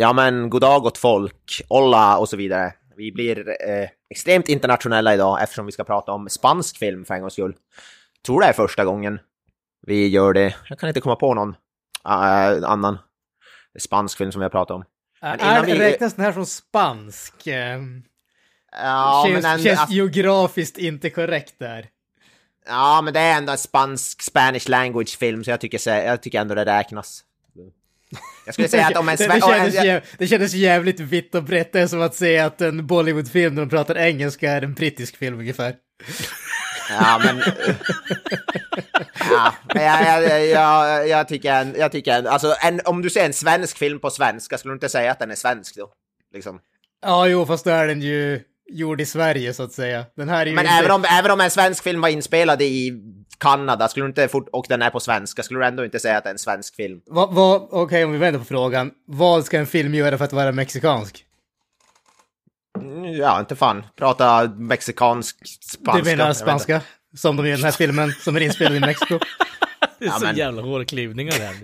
Ja men god dag gott folk, olla och så vidare. Vi blir eh, extremt internationella idag eftersom vi ska prata om spansk film för en gångs skull. Tror det är första gången vi gör det. Jag kan inte komma på någon uh, annan spansk film som vi har pratat om. Men är, vi... Räknas den här som spansk? Ja, känns, men känns alltså... geografiskt inte korrekt där. Ja, men det är ändå en spansk, Spanish language film, så jag tycker, jag tycker ändå det räknas. Jag skulle säga att om en det, det, kändes jäv, det kändes jävligt vitt och brett. Det är som att säga att en Bollywoodfilm när de pratar engelska är en brittisk film ungefär. Ja, men... ja, jag, jag, jag, jag tycker, jag tycker alltså en, om du ser en svensk film på svenska, skulle du inte säga att den är svensk då? Liksom. Ja, jo, fast då är den ju gjord i Sverige så att säga. Den här är ju Men inte... även, om, även om en svensk film var inspelad i Kanada skulle du inte fort, och den är på svenska, skulle du ändå inte säga att det är en svensk film? Va, va, Okej, okay, om vi vänder på frågan. Vad ska en film göra för att vara mexikansk? Ja, inte fan. Prata mexikansk spanska. Du menar spanska? Som de gör i den här filmen, som är inspelad i Mexiko? Det är ja, så men... jävla hårklivningar här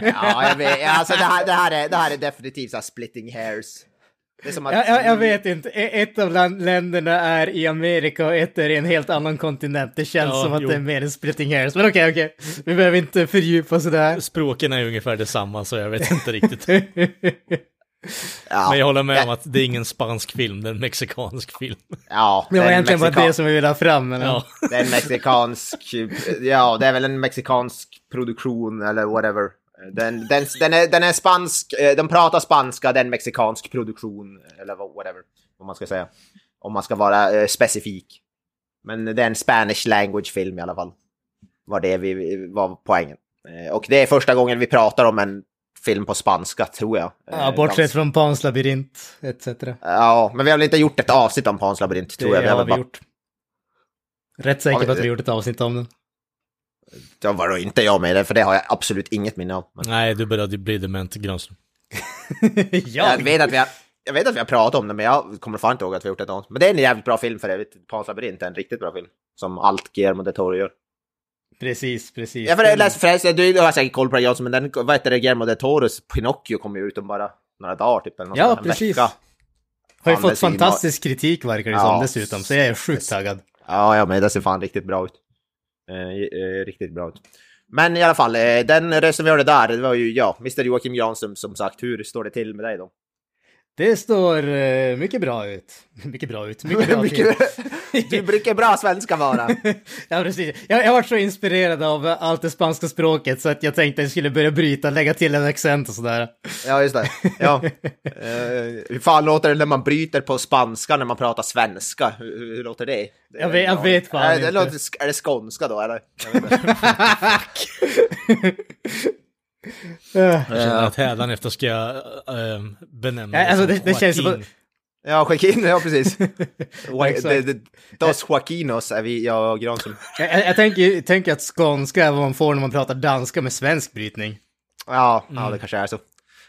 Ja, jag vet. Alltså, det, här, det, här är, det här är definitivt så splitting hairs. Att... Jag, jag, jag, vet inte, e- ett av länderna är i Amerika och ett är i en helt annan kontinent. Det känns ja, som att jo. det är mer en splitting hairs. Men okej, okay, okej. Okay. Vi behöver inte fördjupa oss där. Språken är ungefär detsamma, så jag vet inte riktigt. Ja, Men jag håller med om att det är ingen spansk film, det är en mexikansk film. Ja, det var egentligen bara det som vi ville ha fram. Eller? Ja. Det är en mexikansk, ja, det är väl en mexikansk produktion eller whatever. Den, den, den, är, den är spansk, eh, de pratar spanska, den mexikansk produktion, eller whatever, vad man ska säga. Om man ska vara eh, specifik. Men det är en Spanish language film i alla fall. Var det vi var poängen. Eh, och det är första gången vi pratar om en film på spanska, tror jag. Ja, bortsett från Pans labyrint, etc. Ja, men vi har väl inte gjort ett avsnitt om Pans labyrint, tror det jag. Det har vi bara... gjort. Rätt säker på att vi gjort ett avsnitt om den. Det var då inte jag med det, för det har jag absolut inget minne av. Men... Nej, du började bli dement, Granström. jag... vet att vi har... Jag vet att vi har pratat om det, men jag kommer fan inte ihåg att vi har gjort ett avsnitt. Men det är en jävligt bra film för övrigt. Pans labyrint är en riktigt bra film. Som allt Guillermo del Toro gör. Precis, precis. Ja, för jag läste förresten, du har säkert koll på det Jansson, men den, vad heter det, Guillermo del Toros Pinocchio kommer ju ut om bara några dagar typ. Eller ja, precis. Vecka. Har ju fått fantastisk kritik verkar det ja. som dessutom, så jag är sjukt taggad. Ja, ja, men det ser fan riktigt bra ut. Eh, eh, riktigt bra ut. Men i alla fall, eh, den rösten vi hörde där, det var ju ja, Mr Joakim Jansson som sagt. Hur står det till med dig då? Det står uh, mycket bra ut. Mycket bra ut. Mycket bra mycket, Du brukar bra svenska vara. ja, precis. Jag, jag var så inspirerad av allt det spanska språket så att jag tänkte att jag skulle börja bryta, lägga till en accent och sådär. Ja, just det. Ja. uh, hur fan låter det när man bryter på spanska när man pratar svenska? Hur, hur låter det? Jag vet, jag vet fan är, inte. Det låter, är det skånska då, eller? Jag känner att hädanefter ska jag äh, benämna ja, alltså det, det känns som Ja, Joaquin, ja precis. Dos Joaquinos är vi, jag och Granström. Jag, jag tänker, tänker att skånska är vad man får när man pratar danska med svensk brytning. Ja, mm. ja det kanske är så.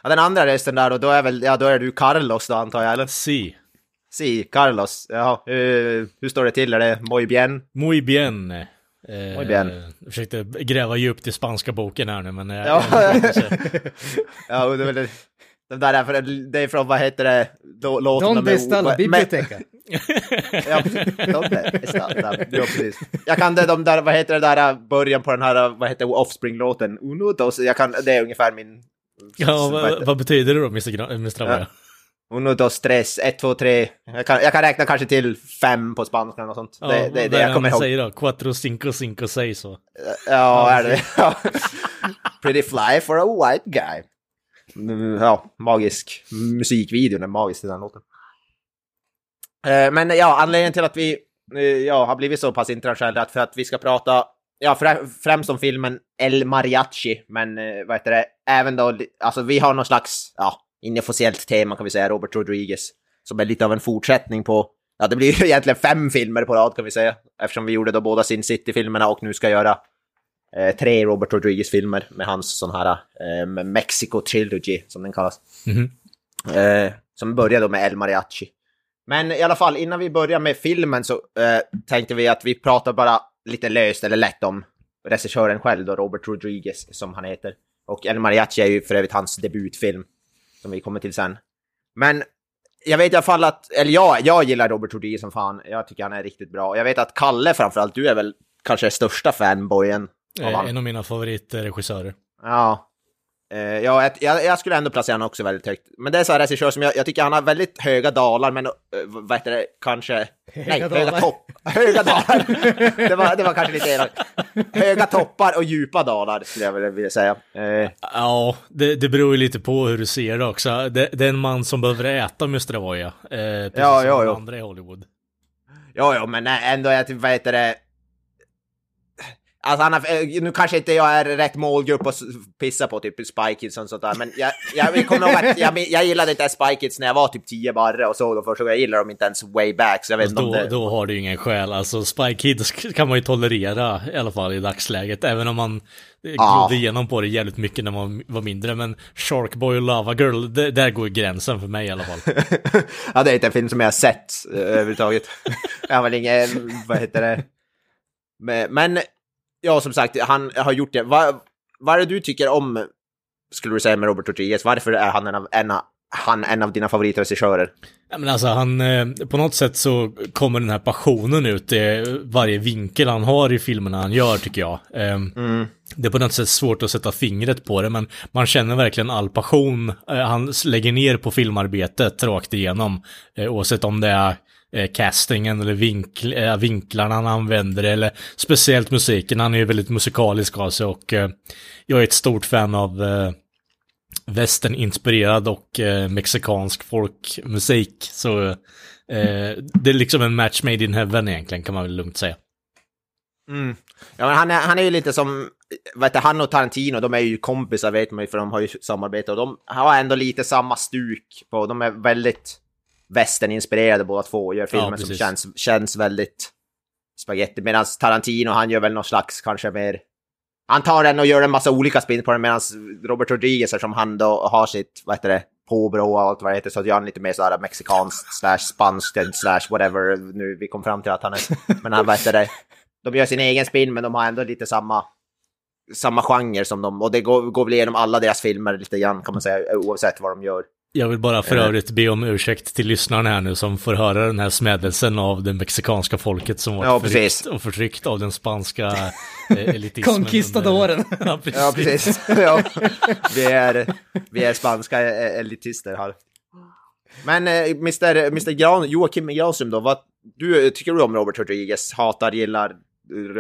Ja, den andra rösten där då, då är väl, ja då är du Carlos då antar jag, eller? Si. Si, Carlos. Jaha, hur, hur står det till? Är det muy bien? Muy bien. Eh, Muy bien. Jag försökte gräva djupt i spanska boken här nu, men... Jag, ja, ja det, är väl, där är, det är från, vad heter det, låtarna Donde está la biblioteca? ja, donde está ja, precis. Jag kan det, de där, vad heter det där, början på den här, vad heter Offspring-låten? Uno, dos, jag kan, det är ungefär min... Ja, vad, vad betyder det då, Mr. Mr. Ja. Uno, dos, tres, ett, två, tre. Jag kan, jag kan räkna kanske till fem på spanska och sånt. Ja, det, det, det jag kommer ihåg. säger då? Quattro, cinco, cinco, seis så. Ja, är det. Pretty fly for a white guy. Ja, magisk musikvideo, är magisk i den låten. Eh, men ja, anledningen till att vi eh, ja, har blivit så pass internationella är för att vi ska prata ja, främst om filmen El Mariachi, men eh, vad heter det, även då, alltså vi har någon slags, ja, inofficiellt tema kan vi säga, Robert Rodriguez, som är lite av en fortsättning på, ja det blir ju egentligen fem filmer på rad kan vi säga, eftersom vi gjorde då båda Sin City-filmerna och nu ska göra eh, tre Robert Rodriguez-filmer med hans sån här eh, Mexico Trilogy, som den kallas. Mm -hmm. eh, som började då med El Mariachi. Men i alla fall, innan vi börjar med filmen så eh, tänkte vi att vi pratar bara lite löst eller lätt om regissören själv då, Robert Rodriguez som han heter. Och El Mariachi är ju för övrigt hans debutfilm, som vi kommer till sen. Men jag vet i alla fall att, eller jag, jag gillar Robert Rodriguez som fan. Jag tycker han är riktigt bra. Jag vet att Kalle framförallt, du är väl kanske största fanboyen av eh, En av mina favoritregissörer. Ja, ja, jag, jag, skulle ändå placera honom också väldigt högt. Men det är så här regissör som jag, jag tycker han har väldigt höga dalar, men uh, vad heter det, kanske... Höga nej, dalar. höga topp. Höga dalar. det, var, det var kanske lite elakt. Höga toppar och djupa dalar, skulle jag vilja säga. Uh. Ja, det, det beror ju lite på hur du ser det också. Det, det är en man som behöver äta Mr. Avoya. Eh, precis ja, som ja, andra i Hollywood. Ja, ja, men ändå, vad heter det Alltså han har, eh, nu kanske inte jag är rätt målgrupp att pissa på typ Spy Kids och sånt där, men jag, jag kommer ihåg att jag, jag gillade inte Spy Kids när jag var typ 10 barre och såg dem första gången. Jag gillade dem inte ens way back, så jag vet inte om det... Då har du ju ingen skäl, alltså Spy Kids kan man ju tolerera i alla fall i dagsläget, även om man ja. glodde igenom på det jävligt mycket när man var mindre, men Sharkboy och Lava Girl, det, där går gränsen för mig i alla fall. ja, det är inte en film som jag har sett uh, överhuvudtaget. jag har väl ingen, vad heter det? Men ja, som sagt, han har gjort det. Vad, vad är det du tycker om, skulle du säga, med Robert Rodriguez? Varför är han en av, en av, han en av dina favoritregissörer? Ja, men alltså han, eh, på något sätt så kommer den här passionen ut i varje vinkel han har i filmerna han gör tycker jag. Ehm, mm. Det är på något sätt svårt att sätta fingret på det, men man känner verkligen all passion eh, han lägger ner på filmarbetet rakt igenom. Eh, oavsett om det är eh, castingen eller vinkl, eh, vinklarna han använder eller speciellt musiken. Han är ju väldigt musikalisk av sig och eh, jag är ett stort fan av eh, västerninspirerad och eh, mexikansk folkmusik. Så eh, det är liksom en match made in heaven egentligen kan man väl lugnt säga. Mm. Ja, men han, är, han är ju lite som, vet du, han och Tarantino, de är ju kompisar vet man ju för de har ju samarbetat och de har ändå lite samma stuk på, de är väldigt västerninspirerade båda två och gör filmer ja, som känns, känns väldigt spaghetti. Medan Tarantino, han gör väl någon slags kanske mer... Han tar den och gör en massa olika spin på den medan Robert Rodriguez som han då har sitt, vad heter det, påbrå och allt vad det heter, så gör han lite mer sådär mexikanskt slash spanskt slash whatever nu vi kom fram till att han är. Men han, vad heter det, de gör sin egen spin men de har ändå lite samma samma genre som de, och det går, går väl igenom alla deras filmer lite grann kan man säga, oavsett vad de gör. Jag vill bara för eh. övrigt be om ursäkt till lyssnarna här nu som får höra den här smädelsen av det mexikanska folket som var ja, förtryckt och förtryckt av den spanska eh, elitismen. Conquistadoren. ja, precis. Ja, precis. Ja. Vi, är, vi är spanska elitister här. Men eh, Mr. Mr. Gran, Joakim Granström då, vad du, tycker du om Robert Rodriguez? Hatar, gillar,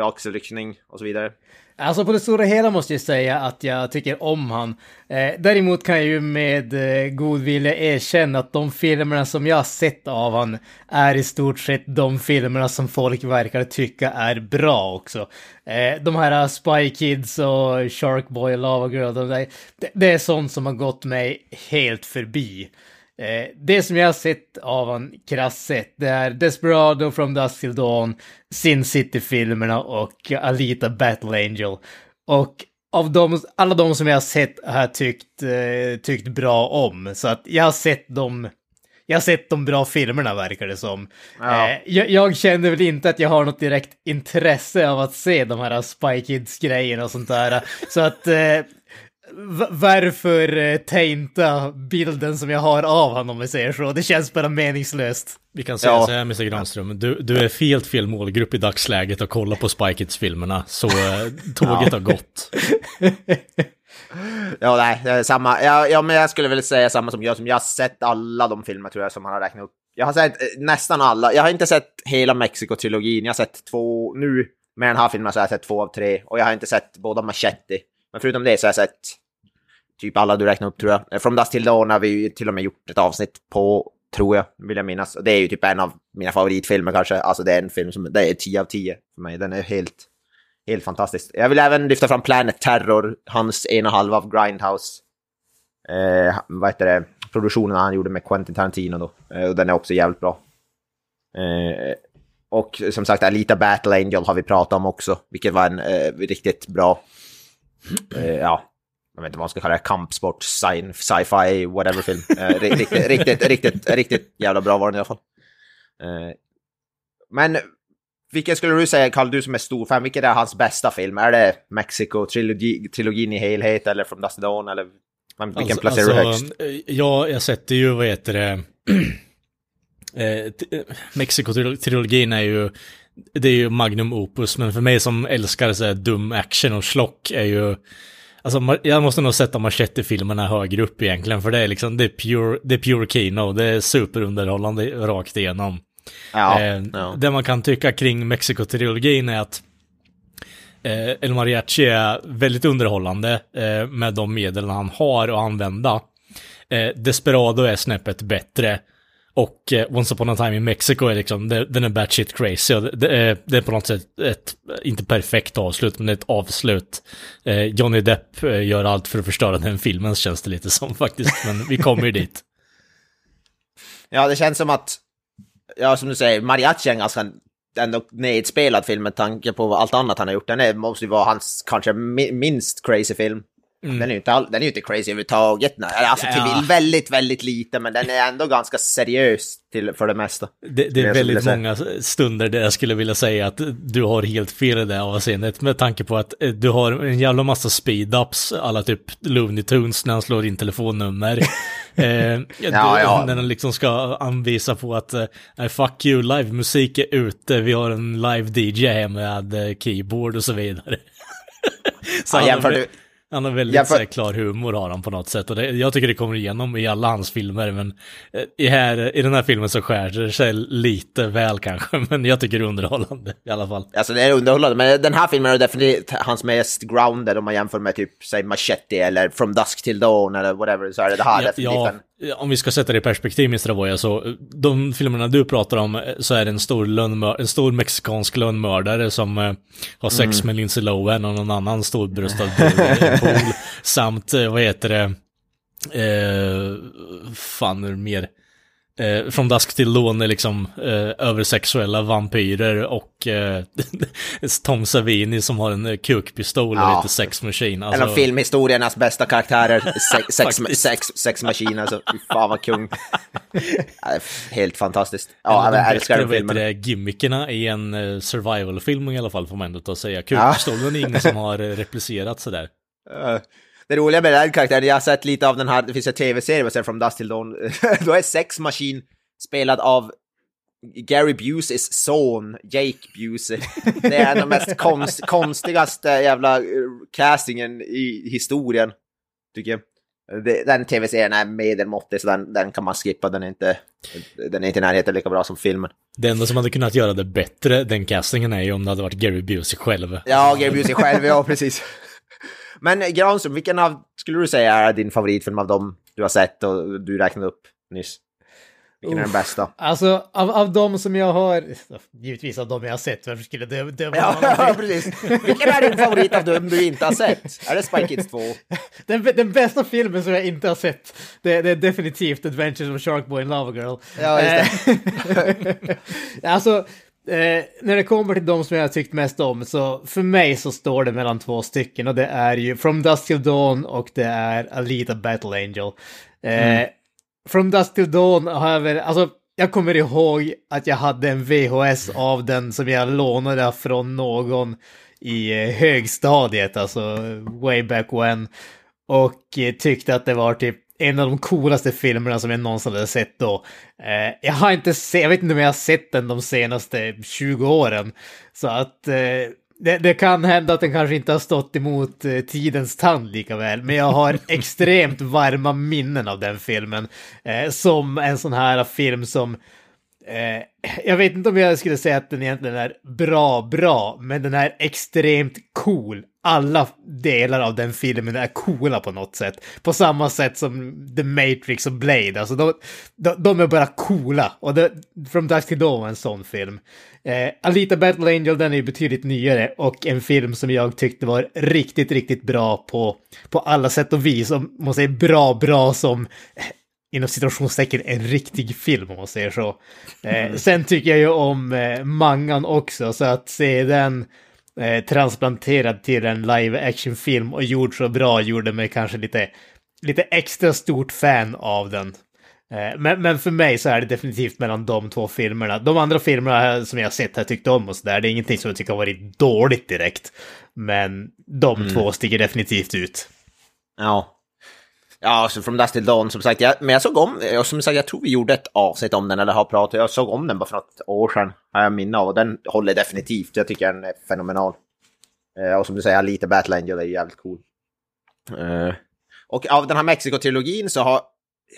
axelryckning och så vidare? Alltså på det stora hela måste jag säga att jag tycker om han. Eh, däremot kan jag ju med eh, god vilja erkänna att de filmerna som jag har sett av han är i stort sett de filmerna som folk verkar tycka är bra också. Eh, de här eh, Spy Kids och Sharkboy och Lava Girl, de där, det, det är sånt som har gått mig helt förbi. Eh, det som jag har sett av han krasst sett, det är Desperado from Dusk Till Dawn, Sin City-filmerna och Alita Battle Angel. Och av dem, alla de som jag har sett har jag tyckt, eh, tyckt bra om. Så att jag har sett dem, jag har sett de bra filmerna verkar det som. Ja. Eh, jag, jag, känner väl inte att jag har något direkt intresse av att se de här Spy Kids-grejerna och sånt där. Så att eh, varför eh, tainta bilden som jag har av honom om vi säger så. Det känns bara meningslöst. Vi kan säga ja. så här, Mr Granström. Du, du är helt fel målgrupp i dagsläget att kolla på Spy Kids-filmerna. Så eh, tåget har gått. ja, nej, samma. Ja, ja, men jag skulle väl säga samma som jag. Som jag har sett alla de filmer tror jag som han har räknat upp. Jag har sett eh, nästan alla. Jag har inte sett hela Mexico-trilogin. Jag har sett två nu. Med den här filmen så har jag sett två av tre. Och jag har inte sett båda Machete. Men förutom det så har jag sett typ alla du räknar upp tror jag. From Dust Till Dawn har vi ju till och med gjort ett avsnitt på, tror jag, vill jag minnas. Och det är ju typ en av mina favoritfilmer kanske. Alltså det är en film som, det är 10 av 10 för mig. Den är helt, helt fantastisk. Jag vill även lyfta fram Planet Terror, hans ena halva av Grindhouse. Eh, vad heter det? Produktionen han gjorde med Quentin Tarantino då. Eh, och den är också jävligt bra. Eh, och som sagt, Alita Battle Angel har vi pratat om också, vilket var en eh, riktigt bra, eh, ja, jag vet inte vad man ska kalla det, kampsport, sci-fi, whatever film. Eh, riktigt, riktigt, riktigt, riktigt jävla bra var den i alla fall. Eh, men vilken skulle du säga, Karl, du som är stor fan, vilken är hans bästa film? Är det Mexico-trilogin i helhet eller From Dust Dawn? Eller vilken alltså, placerar alltså, du högst? Ja, jag sätter ju, vad heter det, eh, Mexico-trilogin är ju, det är ju magnum opus, men för mig som älskar så här dum action och slock är ju, Alltså jag måste nog sätta Machete-filmerna högre upp egentligen, för det är liksom, det är pure, det är pure kino, det är superunderhållande rakt igenom. Ja, eh, ja. Det man kan tycka kring Mexiko-trilogin är att eh, El Mariachi är väldigt underhållande eh, med de medel han har att använda. Eh, Desperado är snäppet bättre. Och eh, Once upon a time in Mexico är liksom, den är batshit crazy. Och det, är, eh, det är på något sätt ett, inte perfekt avslut, men det är ett avslut. Eh, Johnny Depp eh, gör allt för att förstöra den filmen, känns det lite som faktiskt. Men vi kommer ju dit. Ja, det känns som att ja, som du säger, Mariachi är en ganska ändå nedspelad film med tanke på allt annat han har gjort. Den är, måste ju vara hans kanske minst crazy film. Mm. Den är ju inte, all, den är inte crazy överhuvudtaget. Alltså ja. till väldigt, väldigt lite, men den är ändå ganska seriös till, för det mesta. Det, det är väldigt många stunder där jag skulle vilja säga att du har helt fel i det avseendet med tanke på att eh, du har en jävla massa speed-ups, alla typ Looney Tunes när han slår in telefonnummer. eh, ja, du, ja. När han liksom ska anvisa på att eh, fuck you, livemusik är ute, vi har en live DJ här med eh, keyboard och så vidare. så ja, jämför du han har väldigt ja, för... klar humor har han på något sätt. Och det, jag tycker det kommer igenom i alla hans filmer. Men eh, i, här, i den här filmen så skär det sig lite väl kanske. Men jag tycker det är underhållande i alla fall. Alltså det är underhållande. Men den här filmen är definitivt hans mest grounded om man jämför med typ, säg Machete eller From Dusk Till Dawn eller whatever. Så är det det här ja, definitivt ja, om vi ska sätta det i perspektiv, Mr. Avoya, så de filmerna du pratar om så är det en stor, lönnmör, en stor mexikansk lönnmördare som eh, har sex mm. med Lindsay Lohan och någon annan storbröstad pool. samt, eh, vad heter det, eh, fan är det mer? Eh, från Dusk till Dawn är liksom eh, översexuella vampyrer och eh, Tom Savini som har en eh, kukpistol ja. och lite sexmaskin. Alltså... En av filmhistoriernas bästa karaktärer, sex, sex, sex, sexmaskin, alltså fan vad kung. Helt fantastiskt. Ja, jag älskar den filmen. Det, gimmickerna i en uh, survival-film i alla fall får man ändå ta säga. Kukpistolen ja. är ingen som har uh, replicerat sådär. Det roliga med den här karaktären, jag har sett lite av den här, det finns en tv-serie som From Dust Till Dawn, då är Sex Machine spelad av Gary Buseys son, Jake Busey. Det är den mest konst, konstigaste jävla eh, castingen i historien, tycker jag. Den tv-serien är medelmåttig, så den, den kan man skippa. Den är, inte, den är inte i närheten lika bra som filmen. Det enda som hade kunnat göra det bättre, den castingen, är ju om det hade varit Gary Busey själv. Ja, Gary Busey själv, ja precis. Men Granström, vilken av, skulle du säga är din favoritfilm av dem du har sett och du räknade upp nyss? Vilken är den bästa? Alltså, av, av de som jag har... Givetvis av de jag har sett, varför skulle det döma ja, ja, precis. Vilken är din favorit av dem du inte har sett? Är det Spy Kids 2? Den, den bästa filmen som jag inte har sett, det, det är definitivt Adventures of Sharkboy and Lava Girl. Ja, just det. alltså, Eh, när det kommer till de som jag har tyckt mest om så för mig så står det mellan två stycken och det är ju From Dust Till Dawn och det är Alita Battle Angel. Eh, mm. From Dust Till Dawn har jag väl, alltså jag kommer ihåg att jag hade en VHS av den som jag lånade från någon i eh, högstadiet, alltså way back when. Och eh, tyckte att det var typ en av de coolaste filmerna som jag någonsin hade sett då. Eh, jag har inte sett, jag vet inte om jag har sett den de senaste 20 åren. Så att eh, det, det, kan hända att den kanske inte har stått emot eh, tidens tand lika väl. Men jag har extremt varma minnen av den filmen. Som en sån här film som Eh, jag vet inte om jag skulle säga att den egentligen är bra, bra, men den är extremt cool. Alla delar av den filmen är coola på något sätt. På samma sätt som The Matrix och Blade. Alltså de, de, de är bara coola. Och det, From Dusk to Dawn var en sån film. Eh, Alita Battle Angel, den är ju betydligt nyare och en film som jag tyckte var riktigt, riktigt bra på, på alla sätt och vis. Om man säger bra, bra som inom situationstecken en riktig film om man säger så. Eh, sen tycker jag ju om eh, mangan också, så att se den eh, transplanterad till en live action-film och gjord så bra gjorde mig kanske lite, lite extra stort fan av den. Eh, men, men för mig så är det definitivt mellan de två filmerna. De andra filmerna som jag har sett har tyckt om och sådär, det är ingenting som jag tycker har varit dåligt direkt. Men de Mm. två sticker definitivt ut. Ja. Ja, alltså From Dust Till Dawn, som sagt, jag, men jag såg om, och som sagt, jag tror vi gjorde ett avsnitt om den, eller har pratat, jag såg om den bara för något år sedan, har jag minne av, och den håller definitivt, jag tycker den är fenomenal. Eh, och som du säger, lite Battle Angel är jävligt cool. Eh, och av den här Mexico-trilogin så har,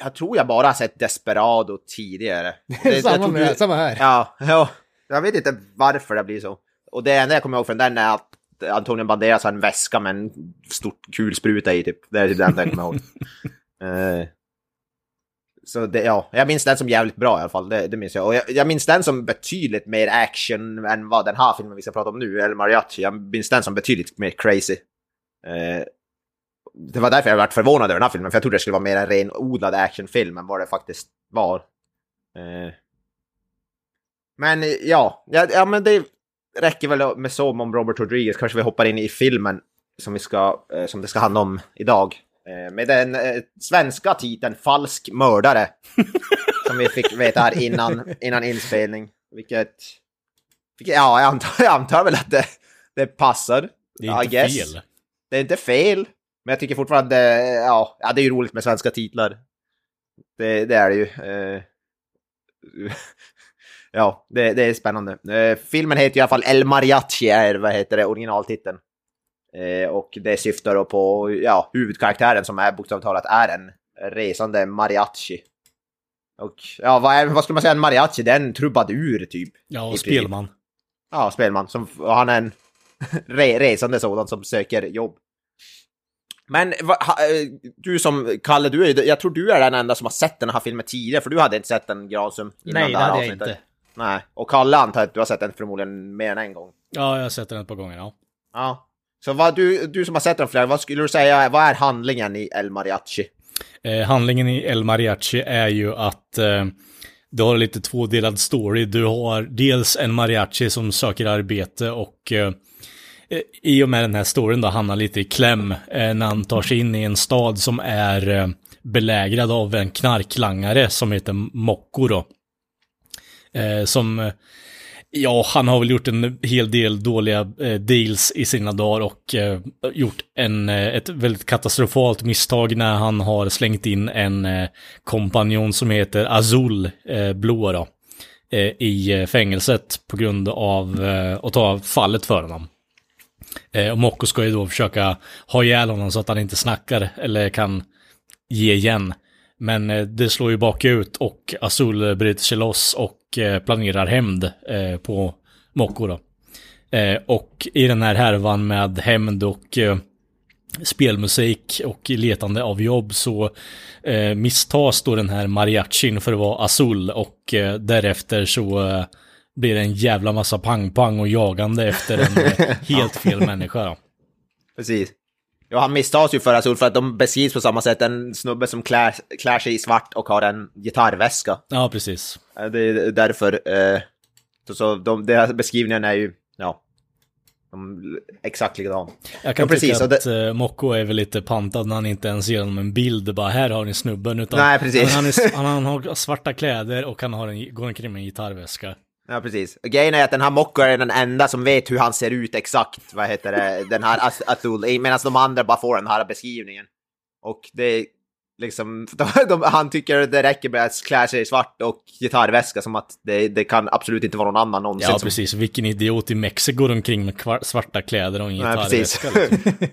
jag tror jag bara har sett Desperado tidigare. Det- samma, med, du- samma här. Ja, ja, jag vet inte varför det blir så. Och det enda jag kommer ihåg från den är att Antonio Banderas har en väska med en stort kulspruta i typ. Det är typ det enda jag kommer ihåg. Så det, ja, jag minns den som jävligt bra i alla fall, det, det minns jag. Och jag, jag minns den som betydligt mer action än vad den här filmen vi ska prata om nu, eller Mariachi. Jag minns den som betydligt mer crazy. Eh, det var därför jag varit förvånad över den här filmen, för jag trodde det skulle vara mer en renodlad actionfilm än vad det faktiskt var. Eh, men ja, ja, ja men det räcker väl med så om Robert Rodriguez. Kanske vi hoppar in i filmen som, vi ska, eh, som det ska handla om idag. Eh, med den eh, svenska titeln Falsk mördare. som vi fick veta här innan, innan inspelning. Vilket, vilket... Ja, jag antar, jag antar väl att det, det passar. Det är inte fel. Det är inte fel. Men jag tycker fortfarande, ja, ja det är ju roligt med svenska titlar. Det, det är det ju. Ja, det, det är spännande. Eh, filmen heter i alla fall El Mariachi, är vad heter det, originaltiteln. Eh, och det syftar då på, ja, huvudkaraktären som är bokstavligt talat är en resande mariachi. Och ja, vad, är, vad skulle man säga en mariachi? Det är en trubadur typ. Ja, och spelman. Ja, spelman. Som, han är en re, resande sådan som söker jobb. Men va, ha, eh, du som, Kalle, du är, jag tror du är den enda som har sett den här filmen tidigare, för du hade inte sett den Granström innan Nej, det här hade jag inte. Nej, och Kalle antar att du har sett den förmodligen mer än en gång. Ja, jag har sett den ett par gånger, ja. Ja. Så vad, du, du som har sett den flera, vad skulle du säga, vad är handlingen i El Mariachi? Eh, handlingen i El Mariachi är ju att eh, du har lite tvådelad story. Du har dels en mariachi som söker arbete och eh, eh, i och med den här storyn då hamnar lite i kläm eh, när han tar sig in i en stad som är eh, belägrad av en knarklangare som heter Mocco då. Eh, som, eh, ja, han har väl gjort en hel del dåliga eh, deals i sina dagar och eh, gjort en, eh, ett väldigt katastrofalt misstag när han har slängt in en eh, kompanjon som heter Azul eh, blåa då, eh, i eh, fängelset på grund av eh, att ta fallet för honom. Eh, och Mocco ska ju då försöka ha ihjäl honom så att han inte snackar eller kan ge igen. Men eh, det slår ju bakut och Azul bryter sig loss och eh, planerar hämnd eh, på Mocco då. Och i den här härvan med hämnd och spelmusik och letande av jobb så eh, misstas då den här mariachin för att vara Azul och eh, därefter så eh, blir det en jävla massa pang-pang och jagande efter en helt fel människa. Precis. Ja, han misstas ju för Azul för att de beskrivs på samma sätt. En snubbe som klär, klär sig i svart och har en gitarrväska. Ja, precis. Eh, Det är därför. Eh, så, så de, deras beskrivningen är ju, ja, de, exakt likadan. Jag kan Ja, precis, tycka och det- att eh, Mocco är väl lite pantad när han inte ens ger honom en bild. Bara här har ni snubben. Utan Nej, precis. Han, han, är, han, han har svarta kläder och han har en, går omkring med en gitarrväska. Ja, precis. Och Grejen är att den här Mocko är den enda som vet hur han ser ut exakt, vad heter det, den här Azul, medan de andra bara får den här beskrivningen. Och det är liksom, de, de, han tycker det räcker med att klä sig i svart och gitarrväska som att det, det kan absolut inte vara någon annan någonsin Ja, som precis. Vilken idiot i Mexiko går omkring med kvar, svarta kläder och en gitarrväska. liksom.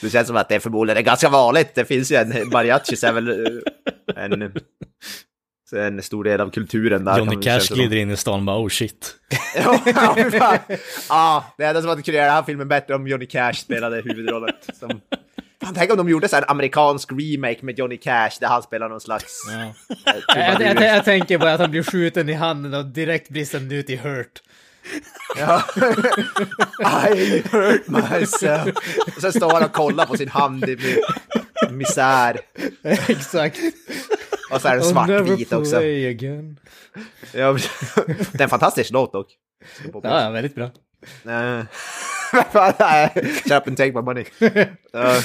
det känns som att det är förmodligen är ganska vanligt. Det finns ju en mariachis är väl eh, en... en stor del av kulturen där. Johnny Cash glider in i stan och bara oh shit. ja, ja, det enda som hade kunnat göra den här filmen bättre om Johnny Cash spelade huvudrollen. Som... Fan, tänk om de gjorde så en amerikansk remake med Johnny Cash där han spelar någon slags... Ja. Jag, jag, jag, jag tänker bara att han blir skjuten i handen och direkt blir sänd ut i hurt. Ja. I hurt myself. Och sen står han och kollar på sin hand i mi- misär. Exakt. Och så är den svartvit också. again. Ja, det är en fantastisk låt dock. Ja, ja, väldigt bra. Shut up and take my money. Uh,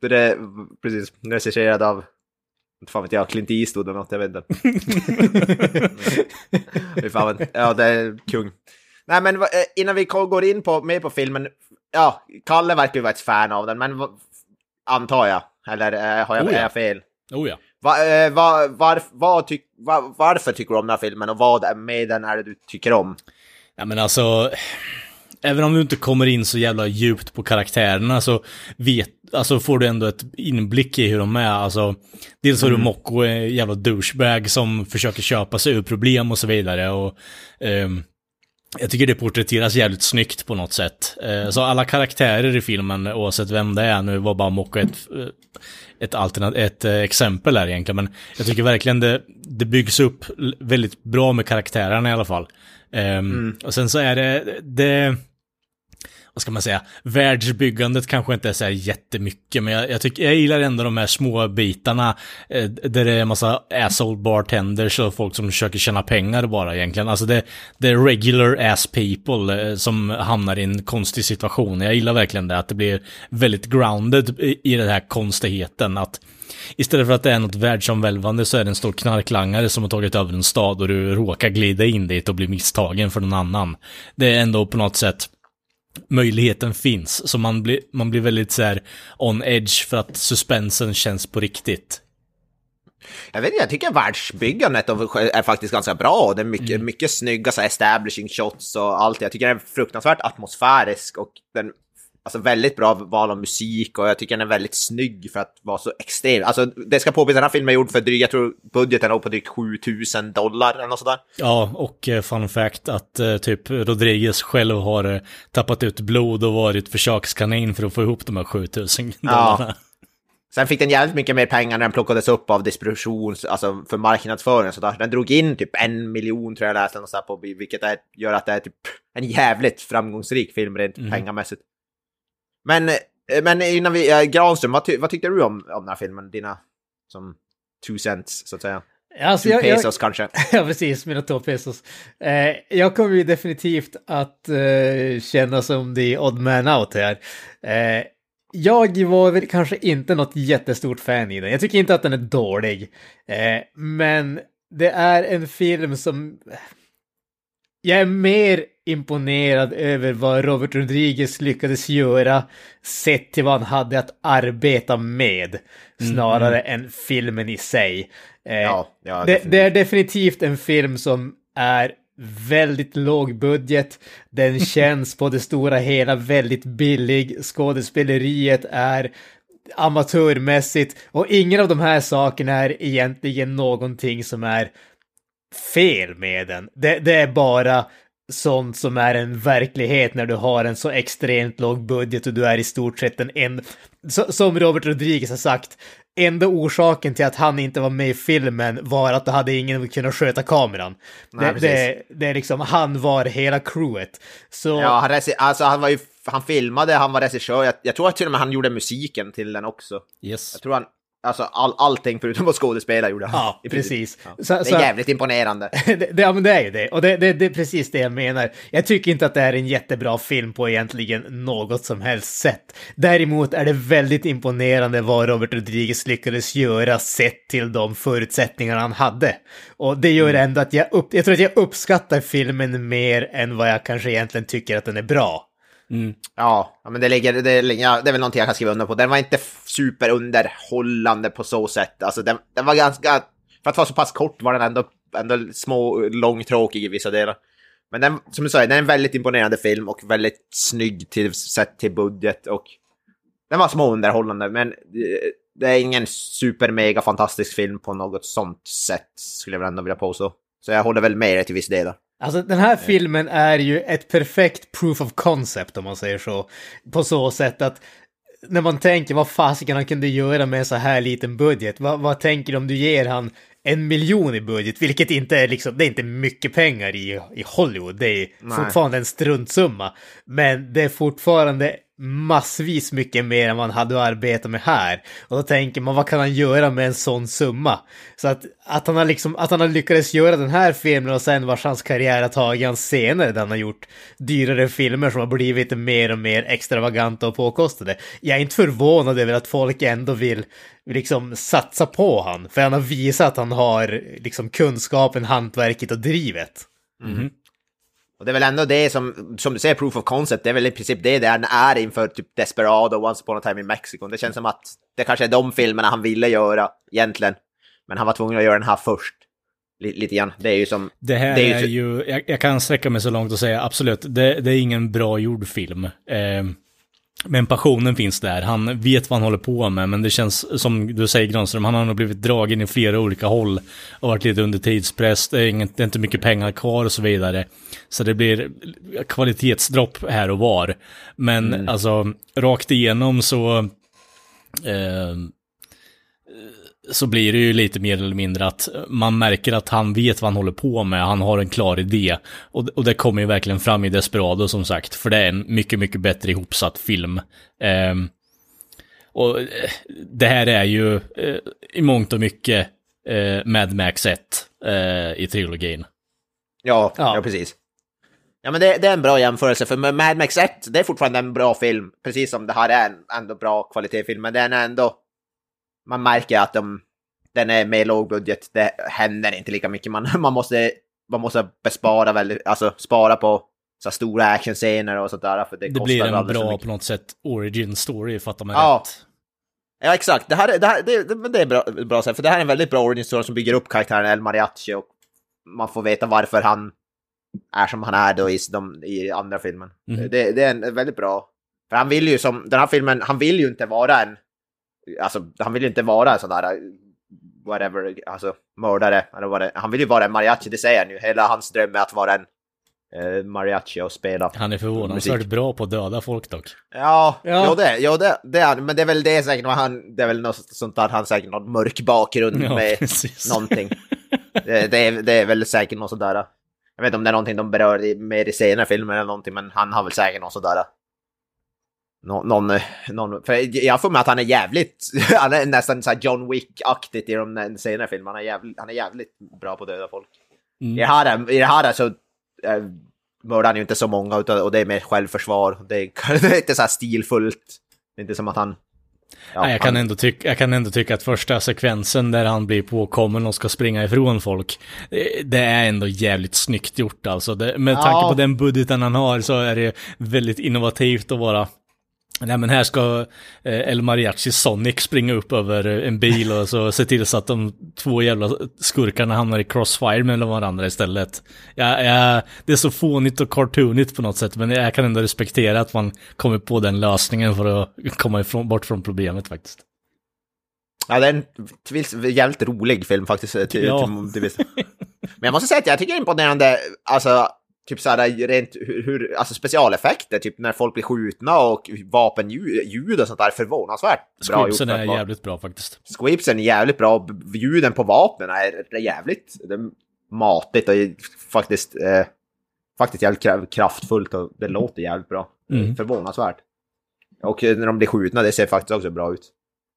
det är precis regisserad av, inte fan vet jag, Clint Eastwood eller något, jag vet inte. Ja det är kung. Nej men eh, innan vi går in på, mer på filmen, ja, Kalle verkar ju vara ett fan av den, men antar jag, eller eh, har jag, Oh ja. är jag fel? Oh ja. Va, eh, va, var, vad tyck, va, varför tycker du om den här filmen och vad med den är det du tycker om? Ja men alltså, även om du inte kommer in så jävla djupt på karaktärerna så vet, alltså får du ändå ett inblick i hur de är. Alltså, dels har du Mocko, en jävla douchebag som försöker köpa sig ur problem och så vidare. Och, ehm, jag tycker det porträtteras jävligt snyggt på något sätt. Eh, så alla karaktärer i filmen, oavsett vem det är, nu var bara Mocko ett, eh, ett, alternat- ett eh, exempel här egentligen, men jag tycker verkligen det, det byggs upp väldigt bra med karaktärerna i alla fall. Ehm, Och sen så är det, det, vad ska man säga, världsbyggandet kanske inte är så här jättemycket, men jag, jag, tycker, jag gillar ändå de här små bitarna eh, där det är en massa asshole bartenders och folk som försöker tjäna pengar bara egentligen. Alltså det, det är regular ass people eh, som hamnar i en konstig situation. Jag gillar verkligen det, att det blir väldigt grounded i, i den här konstigheten. Att Istället för att det är något världsomvälvande så är det en stor knarklangare som har tagit över en stad och du råkar glida in dit och bli misstagen för någon annan. Det är ändå på något sätt möjligheten finns, så man blir, man blir väldigt så här on edge för att suspensen känns på riktigt. Jag vet inte, jag tycker världsbyggandet är faktiskt ganska bra. Det är mycket, mycket snygga så establishing shots och allt. Jag tycker den är fruktansvärt atmosfärisk och den Alltså väldigt bra val av musik och jag tycker den är väldigt snygg för att vara så extrem. Alltså det ska påpekas, den här filmen är gjord för drygt, jag tror budgeten låg på drygt 7000 dollar eller något sådär. Ja, och eh, fun fact att eh, typ Rodriguez själv har eh, tappat ut blod och varit försökskanin för att få ihop de här 7000 dollarna. Sen fick den jävligt mycket mer pengar när den plockades upp av distribution, alltså för marknadsföring och sådär. Den drog in typ en miljon tror jag läste någonstans på, vilket är, gör att det är typ en jävligt framgångsrik film rent pengamässigt. Men, eh, men innan vi, äh, Granström, vad, ty, vad tyckte du om, om den här filmen? Dina, som two cents så att säga. Alltså, Two jag, jag, pesos kanske. ja, precis, mina två pesos. Eh, jag kommer ju definitivt att eh, känna som the odd man out här. Eh, jag var väl kanske inte något jättestort fan i den. Jag tycker inte att den är dålig. Eh, men det är en film som... Jag är mer imponerad över vad Robert Rodriguez lyckades göra sett till vad han hade att arbeta med snarare än filmen i sig. Eh, Ja, ja, det, det är definitivt en film som är väldigt låg budget. Den känns på det stora hela väldigt billig. Skådespeleriet är amatörmässigt och ingen av de här sakerna är egentligen någonting som är fel med den. Det, det är bara sånt som är en verklighet när du har en så extremt låg budget och du är i stort sett en en... Som Robert Rodriguez har sagt, enda orsaken till att han inte var med i filmen var att då hade ingen kunnat sköta kameran. Nej, det, det, det är liksom, han var hela crewet. Så... Ja, han, alltså, han, var ju, han filmade, han var regissör. Jag, jag tror att till och med han gjorde musiken till den också. Yes. Jag tror han, alltså all, allting förutom att skådespela gjorde han. Ja, precis. Ja. Så- det är så- jävligt imponerande. det, det, ja, men det är ju det. Och det, det, det är precis det jag menar. Jag tycker inte att det är en jättebra film på egentligen något som helst sätt. Däremot är det väldigt imponerande vad Robert Rodriguez lyckades göra sett till de förutsättningar han hade. Och det gör ändå att jag, upp, jag tror att jag uppskattar filmen mer än vad jag kanske egentligen tycker att den är bra. Mm. Ja, ja, men det, ligger, det, ja, det är väl någonting jag kan skriva under på. Den var inte superunderhållande på så sätt. Alltså den, den var ganska, för att vara så pass kort var den ändå, ändå små, långtråkig i vissa delar. Men den, som du sa, den är en väldigt imponerande film och väldigt snygg till, sett till budget och den var småunderhållande, men eh, det är ingen super mega fantastisk film på något sånt sätt, skulle jag väl ändå vilja påstå. Så jag håller väl med dig till viss del. Alltså den här filmen är ju ett perfekt proof of concept om man säger så. På så sätt att när man tänker vad fasiken han kunde göra med en så här liten budget. Vad, vad tänker du om du ger han en miljon i budget, vilket inte är liksom, det är inte mycket pengar i, i Hollywood. Det är Nej. fortfarande en struntsumma. Men det är fortfarande massvis mycket mer än man hade att arbeta med här. Och då tänker man, vad kan han göra med en sån summa? Så att, att han har liksom, att han har lyckats göra den här filmen och sen vars hans karriär har tagit han senare där han har gjort dyrare filmer som har blivit mer och mer extravaganta och påkostade. Jag är inte förvånad över att folk ändå vill liksom satsa på han, för han har visat att han har liksom kunskapen, hantverket och drivet. Och det är väl ändå det som, som du säger, proof of concept, det är väl i princip det den är inför typ Desperado och Once upon a time in Mexico. Det känns som att det kanske är de filmerna han ville göra egentligen. Men han var tvungen att göra den här först. L- lite grann. Det är ju som... Det här det är, ju, jag, jag kan sträcka mig så långt och säga absolut, det, det är ingen bra gjord film. Eh, men passionen finns där, han vet vad han håller på med, men det känns som du säger Granström, han har nog blivit dragen i flera olika håll och varit lite under tidspress, det är, inte mycket pengar kvar och så vidare. Så det blir kvalitetsdropp här och var. Men alltså, rakt igenom så... Eh, så blir det ju lite mer eller mindre att man märker att han vet vad han håller på med, han har en klar idé. Och, och det kommer ju verkligen fram i Desperado som sagt, för det är en mycket, mycket bättre ihopsatt film. Ehm, och eh, det här är ju eh, i mångt och mycket eh, Mad Max 1 eh, i trilogin. Ja, Ja. ja. precis. Ja, men det, det är en bra jämförelse, för Mad Max 1, det är fortfarande en bra film. Precis som det här är en ändå bra kvalitetsfilm, men den är ändå... Man märker att de, den är mer lågbudget, det händer inte lika mycket. Man, man, måste, man måste bespara väldigt, alltså spara på så stora actionscener och sånt där. För det, Det blir en bra på något sätt origin story, fattar man Ja. rätt. Ja, exakt. Det här, är- det här det, det, det är bra, bra för det här är en väldigt bra origin story som bygger upp karaktären El Mariachi och man får veta varför han är som han är då i, de, i andra filmen. Mhm. Det, det är en väldigt bra... För han vill ju som, den här filmen, han vill ju inte vara en... Alltså, han vill ju inte vara en sån där, whatever, alltså mördare, eller vad det Han vill ju vara en mariachi, det säger han ju. Hela hans dröm är att vara en eh, mariachi och spela. Han är förvånansvärt bra på att döda folk dock. Ja, Ja. Jo, det, jo det, det är han. Men det är väl det säkert, han, det är väl något sånt där, han säkert någon mörk bakgrund Ja, med precis. någonting. Det, det, är, det är väl säkert något sådär. Jag vet inte om det är någonting de berör i, mer i senare filmer eller någonting, men han har väl säkert något sådär. Nå, någon, någon, för jag får med att han är jävligt, han är nästan så John Wick-aktigt i de senare filmerna. Han är jävligt, han är jävligt bra på att döda folk. Mm. I det här, i det här så äh, mördar han ju inte så många, utan, och det är mer självförsvar. Det är, det är inte så här stilfullt. Det är inte som att han... ja, Nej, jag, kan han- ändå tycka, jag kan ändå tycka att första sekvensen där han blir påkommen och ska springa ifrån folk, eh, det är ändå jävligt snyggt gjort alltså. Det, med Ja. tanke på den budgeten han har så är det väldigt innovativt att vara Nej men här ska eh, El Mariachi Sonic springa upp över eh, en bil och så se till så att de två jävla skurkarna hamnar i crossfire med varandra istället. Ja, ja, det är så fånigt och cartoonigt på något sätt men jag kan ändå respektera att man kommer på den lösningen för att komma ifrån, bort från problemet faktiskt. Ja, det är en jävligt rolig film faktiskt. Till, Ja. till, till. Men jag måste säga att jag tycker det är imponerande, alltså, typ såhär rent hur, hur, alltså specialeffekter, typ när folk blir skjutna och vapenljud ljud och sånt där, förvånansvärt bra gjort. Squibsen för är vara- jävligt bra faktiskt. Squibsen är jävligt bra, ljuden på vapnen är jävligt det är matigt och faktiskt, eh, faktiskt jävligt kra- kraftfullt och det låter jävligt bra. Mm. Förvånansvärt. Och när de blir skjutna, det ser faktiskt också bra ut.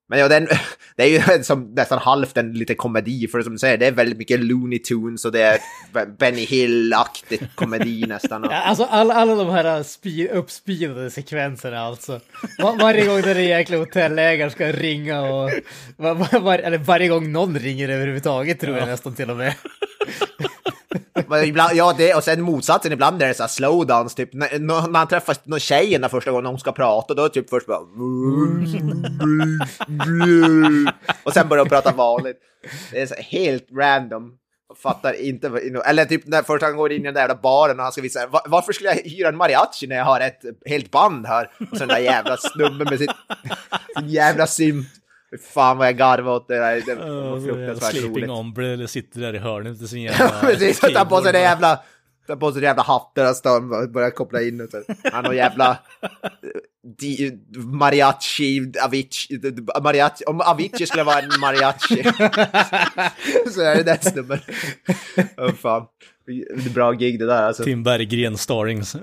Men ja, den, det är ju som nästan halvt en liten komedi, för som du säger, det är väldigt mycket Looney Tunes och det är Be- Benny Hill-aktigt komedi nästan. Ja, alltså alla, alla de här spi- uppspeedade sekvenserna alltså. Var, varje gång den jäkla hotellägaren ska ringa och... Var, var, var, eller varje gång någon ringer överhuvudtaget tror jag nästan till och med. Ibland, ja, det, och sen motsatsen, ibland är det så här slowdowns, typ när, när han träffar någon tjejerna första gången hon ska prata, då är det typ först bara... Och sen börjar hon prata vanligt. Det är så helt random. Jag fattar inte. Eller typ när första han går in i den där jävla baren och han ska visa varför skulle jag hyra en mariachi när jag har ett helt band här? Och så den där jävla snubben med sitt, sin jävla symt. Fan vad jag garvade åt det där. Det var fruktansvärt sleeping roligt. ombre eller sitter där i hörnet i sin jävla precis. Tar på sig det keyboard. jävla... Tar på sig det jävla hatten och står och börjar koppla in och så. Han har jävla... Di, mariachi, Avicii, mariachi, om Avicii skulle vara en mariachi. så är det den snubben. Åh fan. Bra gig det där alltså. Tim Berggren starings.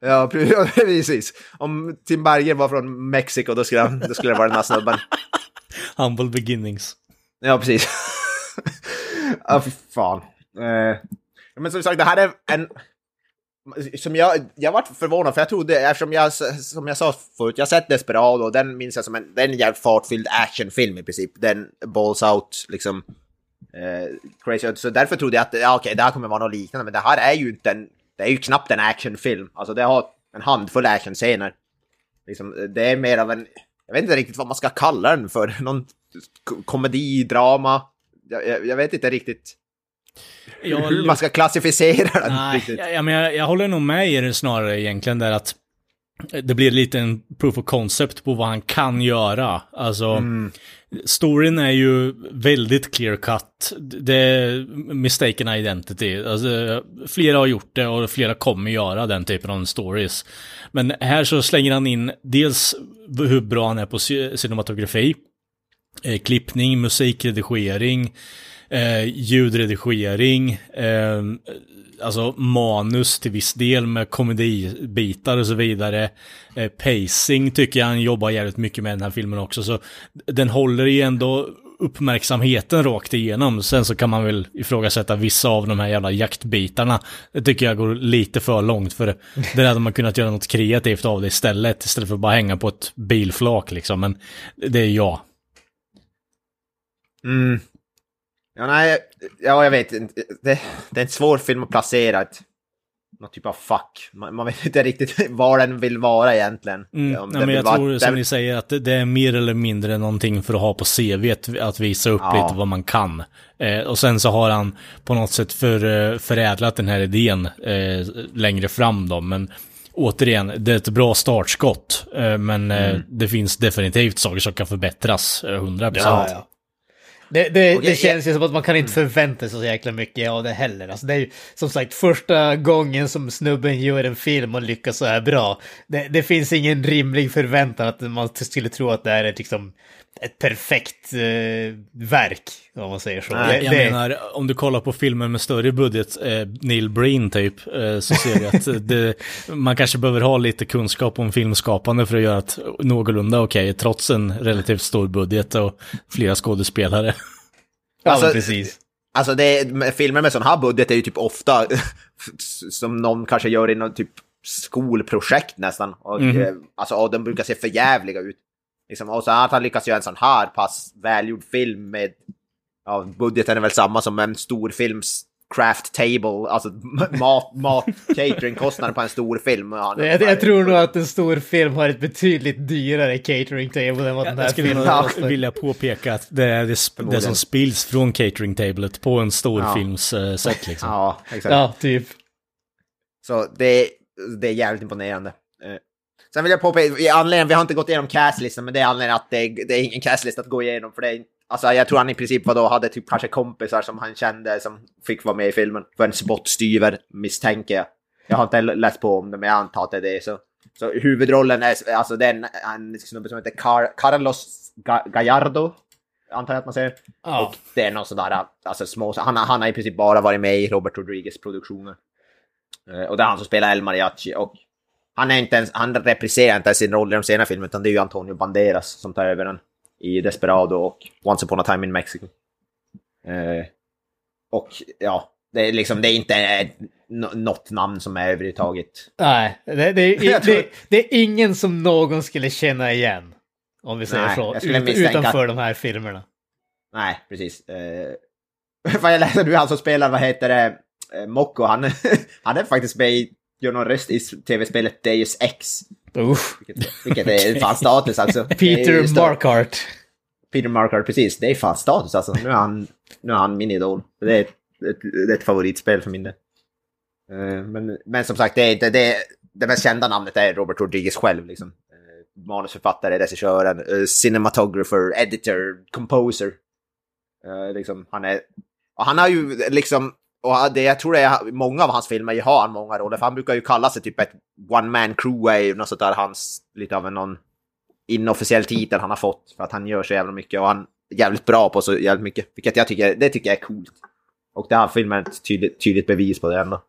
Ja, pre- ja, precis. Om Tim Berger var från Mexiko då skulle, han, då skulle det vara den här snubben. Humble beginnings. Ja, precis. Ja, fy fan. Eh, men som sagt, det här är en... Som jag, jag vart förvånad för jag trodde, eftersom jag, som jag sa förut, jag har sett Desperado och den minns jag som en, det är en jävligt fartfylld actionfilm i princip. Den balls out, liksom. Eh, crazy. Så därför trodde jag att, ja okej, det här kommer vara något liknande, men det här är ju inte en, det är ju knappt en actionfilm. Alltså det har en handfull actionscener. Liksom, det är mer av en, jag vet inte riktigt vad man ska kalla den för, någon komedi, drama. Jag, jag, jag vet inte riktigt Jag, hur man ska klassificera den. Nej, jag, jag, men jag, jag håller nog med er snarare egentligen där att det blir lite en proof of concept på vad han kan göra. Alltså, Mm. storyn är ju väldigt clear cut. Det är mistaken identity. Alltså, flera har gjort det och flera kommer göra den typen av stories. Men här så slänger han in dels hur bra han är på cinematografi, eh, klippning, musikredigering, eh, ljudredigering, eh, alltså manus till viss del med komedibitar och så vidare. Eh, pacing tycker jag han jobbar jävligt mycket med i den här filmen också, så den håller ju ändå uppmärksamheten rakt igenom. Sen så kan man väl ifrågasätta vissa av de här jävla jaktbitarna. Det tycker jag går lite för långt för det hade man kunnat göra något kreativt av det istället. Istället för att bara hänga på ett bilflak liksom. Men det är jag. Mm. Ja, nej, ja, jag vet inte. Det, det är en svår film att placera ett, någon typ av fack. Man, man vet inte riktigt var den vill vara egentligen. Mm, ja, men jag vara- tror som den- ni säger att det, det är mer eller mindre någonting för att ha på CV, att, visa upp Ja. lite vad man kan. Eh, och sen så har han på något sätt för, eh, förädlat den här idén eh, längre fram då, men återigen, det är ett bra startskott, eh, men eh, Mm. det finns definitivt saker som kan förbättras, eh, 100%. Ja, ja. Det, det, Okej, det känns ju som att man kan inte förvänta sig så jäkla mycket av det heller. Alltså det är ju som sagt första gången som snubben gör en film och lyckas så här bra. Det, det finns ingen rimlig förväntan att man skulle tro att det är ett, liksom, ett perfekt eh, verk, om man säger så. Nej, Jag det, menar, om du kollar på filmer med större budget, eh, Neil Breen typ, eh, så ser vi att det, man kanske behöver ha lite kunskap om filmskapande för att göra ett någorlunda okej, trots en relativt stor budget och flera skådespelare. ja, alltså- men precis. Alltså det med filmer med sån här budget är ju typ ofta som någon kanske gör i någon typ skolprojekt nästan. Och, eh, alltså, och de brukar se för jävliga ut. Liksom, och så att han lyckas göra en sån här pass välgjord film med, ja, budgeten är väl samma som en stor films craft table, alltså mat, mat cateringkostnader på en stor film. Ja, Jag, jag tror nog att en stor film har ett betydligt dyrare catering table än vad den här Jag skulle filmen kostar. vilja påpeka att det är det, det som spills från catering-tablet på en stor Ja. films eh, set liksom. Ja, exakt. Ja, typ. Så det, det är jävligt imponerande. Eh, Sen vill jag påpeka, i anledning, vi har inte gått igenom castlistan, men det är anledningen att det, det är ingen castlista att gå igenom. För det är, alltså jag tror han i princip vadå, hade typ kanske kompisar som han kände som fick vara med i filmen. För en spottstyver misstänker jag. Jag har inte läst på om det, men jag antar att det är det. Så, så huvudrollen är, alltså det är en, en snubbe som heter Car Carlos Ga- Gallardo. Antar jag att man säger. Ja. Och det är någon sån där, alltså små, han, han har i princip bara varit med i Robert Rodriguez produktioner. Eh, Och det är han som spelar El Mariachi och han, är inte ens, han repriserar inte ens sin roll i de senare filmerna utan det är ju Antonio Banderas som tar över den i Desperado och Once upon a time in Mexico. Eh, och ja, det är liksom, det är inte eh, nå- något namn som är överhuvudtaget. Nej, det, det, tror- det, det är ingen som någon skulle känna igen. Om vi säger Nej, så. Ut, utanför de här filmerna. Nej, precis. Eh, vad jag läser nu, han som spelar, vad heter det, eh, Mocco, han, han är faktiskt med i, gör någon röst i tv-spelet Deus Ex. Uff. Vilket, vilket är fan status alltså. Peter Markart. Peter Markard, precis. Det är fan status alltså. Nu är han, nu är han min idol. Det är ett, ett, ett favoritspel för min del. Eh, men, men som sagt, det, är inte, det, det mest kända namnet är Robert Rodriguez själv. Liksom. Eh, manusförfattare, regissören, eh, cinematographer, editor, composer. Liksom, han är... Och han har ju liksom... Och det, jag tror det är många av hans filmer har han många roller, för han brukar ju kalla sig typ ett one man crew, är ju något sånt där hans, lite av en någon inofficiell titel han har fått, för att han gör så jävla mycket och han är jävligt bra på så jävligt mycket, vilket jag tycker, det tycker jag är coolt. Och det här filmen är ett tydligt, tydligt bevis på det ändå.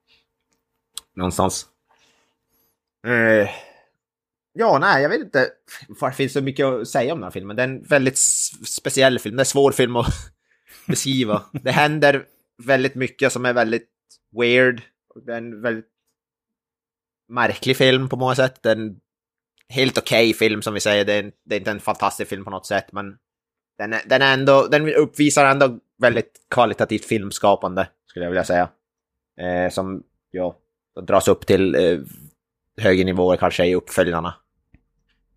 Någonstans. Eh, ja, nej, jag vet inte varför det finns så mycket att säga om den här filmen. Det är en väldigt speciell film. Det är en svår film att beskriva. Det händer väldigt mycket som är väldigt weird. Det är en väldigt märklig film på många sätt. Det är en helt okej film som vi säger. Det är, en, det är inte en fantastisk film på något sätt, men den, är, den, är ändå, den uppvisar ändå väldigt kvalitativt filmskapande, skulle jag vilja säga. Eh, som, ja, dras upp till eh, högre nivåer kanske i uppföljarna.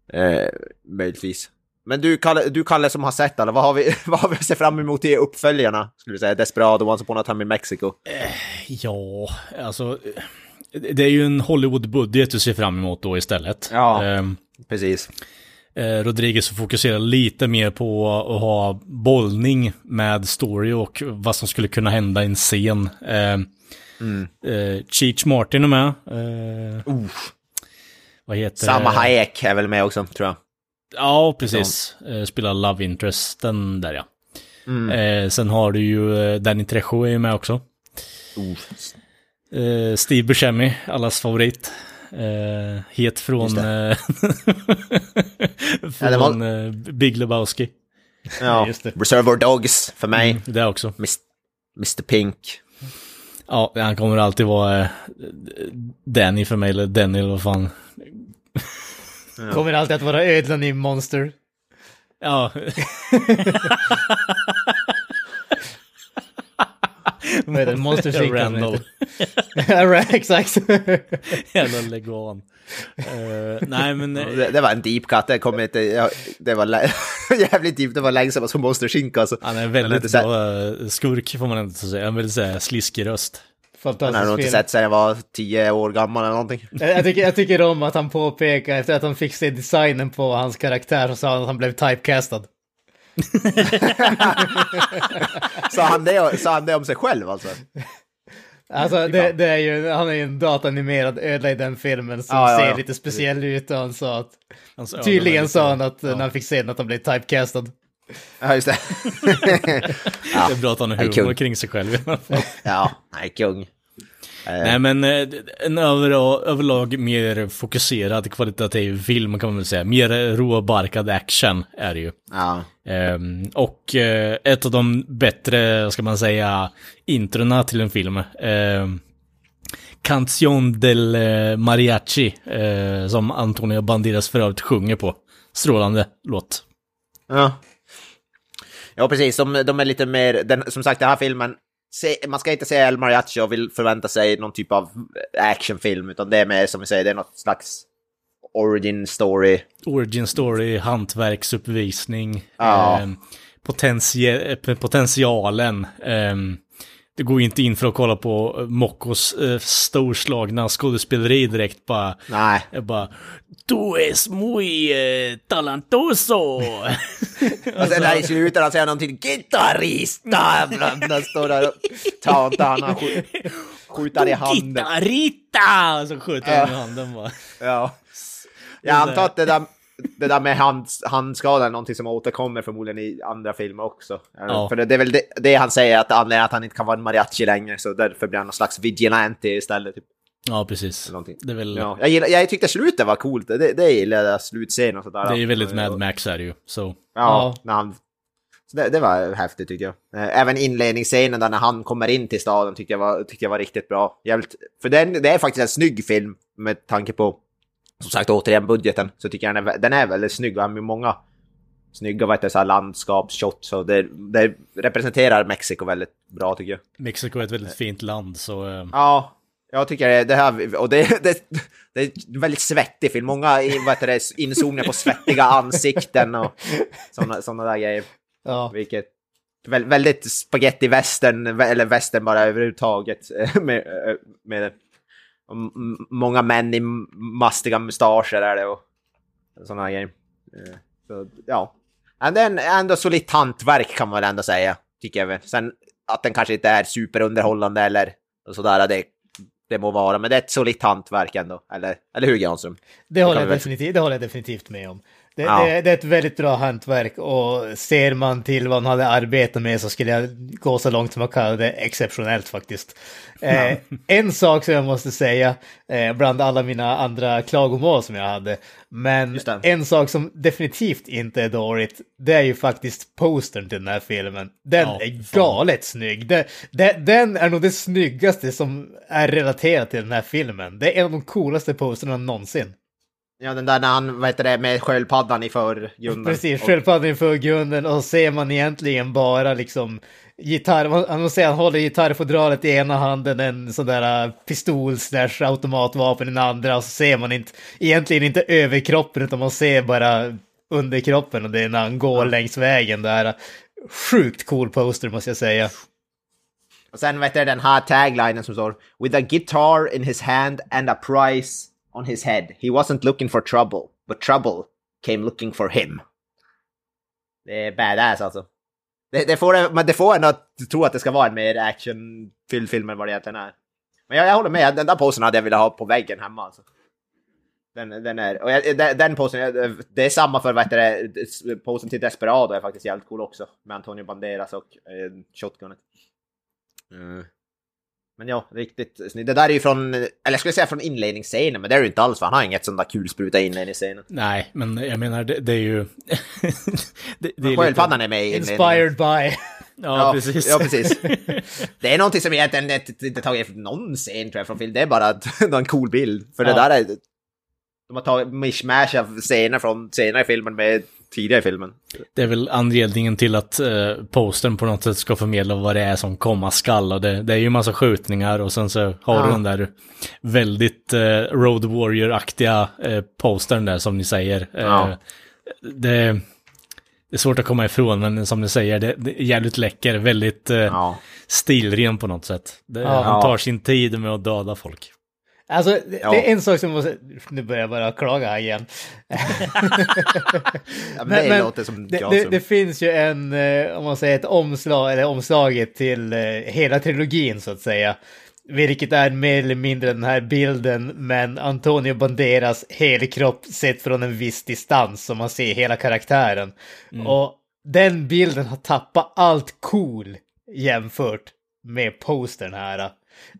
Eh, möjligtvis. Men du Kalle, du Kalle som har sett alla, vad har vi, vad har vi att se fram emot i uppföljarna? Skulle du säga Desperado, Once upon a time in Mexico. Ja, alltså. Det är ju en Hollywood-budget du ser fram emot då istället. Ja. Ehm, Precis. eh, Rodriguez fokuserar lite mer på att ha bollning med story och vad som skulle kunna hända i en scen. Ehm, Mm. eh, Cheech Martin är med. Eh, vad heter Samma Hayek är väl med också, tror jag. Ja, precis. Eh, spelar Love Interesten där ja. Mm. Eh, sen har du ju eh, Danny Trejo är ju med också. Eh, Steve Buscemi, allas favorit. Eh, het från, eh, Ja, var- från Big Lebowski. Ja. Reservoir Dogs för mig. Mm, det också. Mr Pink. Ja, han kommer alltid vara Danny för mig, eller eller vad fan. Kommer alltid att vara ödlan i Monster. Ja. Vad heter det? Monster Sync. Randall. ja, exakt. Jävla leguan. Eh, nej men... eh, Det, det var en deep cut, det kom inte... Det var jävligt deep, det var länge sedan man såg Monster Sync alltså. Han är en väldigt bra eh, skurk får man inte säga. En väldigt sliskig röst. Den har jag nog inte sett sedan jag var tio år gammal eller någonting. Jag, tycker, jag tycker om att han påpekar efter att han fick se designen på hans karaktär så sa han att han blev typecastad. Sa han det, sa han det om sig själv alltså? Alltså det, det är ju, han är ju en datanimerad ödla i den filmen som ja, ser ja. lite speciell ut och han sa att ögon tydligen är sa han att ja. när han fick se den att han blev typecastad. Ja, just det. Det är bra att han har Han är humor kring sig själv i alla fall. ja, nej, kung. Eh, Nej men eh, en över, överlag mer fokuserad kvalitativ film kan man väl säga. Mer råbarkad action är det ju. Ja, Ehm, och eh, ett av de bättre, ska man säga, introna till en film. Um, Canción del Mariachi, eh, som Antonio Banderas för övrigt sjunger på. Strålande låt. ja. Ja, precis. De, de är lite mer... Den, som sagt, den här filmen... Man ska inte se El Mariachi och vill förvänta sig någon typ av actionfilm, utan det är mer som vi säger, det är något slags origin story. Origin story, hantverksuppvisning, Ja. ehm, potentie- eh, potentialen. ehm, det går ju inte in för att kolla på Mockos eh, storslagna skådespeleri direkt bara. Nej. Bara, du es muy eh, talentoso. Och sen där i slutet han säger någonting gitarrista, han står där och tauntar han, han skj- skjuter i handen. Gitarrita! Så skjuter han i handen bara. Ja. Jag antar att det där, det där med hand, är någonting som återkommer förmodligen i andra filmer också. Ja. För det, det är väl det, det han säger, att anledningen är att han inte kan vara en mariachi längre, så därför blir han någon slags vigilante istället. Typ. Ja, precis. Det är väl, Ja. Jag, gillar, jag tyckte slutet var coolt, det, det gillade jag, slutscenen och sådär. det är ju väldigt Mad Max är det ju. Så. Ja, Ja. När han, så det, det var häftigt tyckte jag. Eh, Även inledningsscenen där när han kommer in till staden tyckte jag var, tyckte jag var riktigt bra. Jävligt, för den, det är faktiskt en snygg film med tanke på, som sagt återigen budgeten, så tycker jag den är, den är väldigt snygg och har många snygga vad heter det, så här landskapsshots och det, det representerar Mexiko väldigt bra tycker jag. Mexiko är ett väldigt fint land, så... eh, Ja, jag tycker det, det här, och det, det, det är en väldigt svettig film. Många i- vad heter det, inzoomningar på svettiga ansikten och sådana såna där grejer. Ja. Vilket vä- väldigt spaghetti western eller western bara överhuvudtaget eh, med, eh, med många män i mastiga mustascher är det och sådana grejer. Eh, så, ja. Men det är ändå solitt hantverk kan man väl ändå säga, tycker jag väl. Sen att den kanske inte är superunderhållande eller sådär, det, det må vara, men det är ett solitt hantverk ändå. Eller, eller hur Granström? Det håller, jag definitivt, det håller jag definitivt med om. Det, Ja. det, det är ett väldigt bra hantverk och ser man till vad han hade arbetat med så skulle jag gå så långt som att kalla det exceptionellt faktiskt. Eh, en sak som jag måste säga, eh, bland alla mina andra klagomål som jag hade, men det. en sak som definitivt inte är dåligt, det är ju faktiskt postern till den här filmen. Den Ja, är fan. galet snygg. Den, den, den är nog det snyggaste som är relaterat till den här filmen. Det är en av de coolaste posterna någonsin. Ja, den där när han, vad heter det, med sköldpaddan i förgrunden. Precis, sköldpaddan i förgrunden och ser man egentligen bara liksom gitarr, man, man ser han håller gitarrfodralet i ena handen, en sån där äh, pistol slash automatvapen i den andra och så ser man inte, egentligen inte överkroppen utan man ser bara underkroppen och det är när han går längs vägen där. Sjukt cool poster måste jag säga. Och sen vet du den här taglinen som står With a guitar in his hand and a prize on his head. He wasn't looking for trouble, but trouble came looking for him. Det är badass alltså. Det, det, får, men det får en att tro att det ska vara en mer actionfylld film än vad det egentligen är. Men jag, jag håller med, den där posen hade jag velat ha på väggen hemma alltså. Den, den är, och jag, den, den posen, det är samma för vad heter det, posen till Desperado är faktiskt jävligt cool också. Med Antonio Banderas och eh, shotgunet. Mm. Men ja, riktigt snyggt. Det där är ju från, eller jag skulle säga från inledningsscenen, men det är det ju inte alls för han har inget sånt där kulspruta i inledningsscenen. Nej, men jag menar det, det är ju... det, det är Sköldpaddan är med i. Inspired by. Ja, precis. Ja, precis. Det är någonting som egentligen inte tagit från någon scen tror jag från film. Det är bara att det är en cool bild. För det Ja. där är... De har tagit mishmash av scener från senare i filmen med tidigare i filmen. Det är väl anledningen till att eh, postern på något sätt ska förmedla vad det är som komma skall. Och det, det är ju massa skjutningar och sen så har Ja. du den där väldigt eh, Road Warrior-aktiga eh, postern där som ni säger. Eh, Ja. det, det är svårt att komma ifrån, men som ni säger, det, det är jävligt läcker, väldigt eh, Ja. stilren på något sätt. Det, Ja. Han tar sin tid med att döda folk. Alltså, det, Ja. det är en sak som måste... Nu börjar jag bara klaga här igen. Ja, men det låter som det, det, det finns ju en, eh, om man säger ett omslag, eller omslaget till eh, hela trilogin så att säga. Vilket är mer eller mindre den här bilden, men Antonio Banderas helkropp sett från en viss distans, så man ser hela karaktären. Och den bilden har tappat allt cool jämfört med postern här.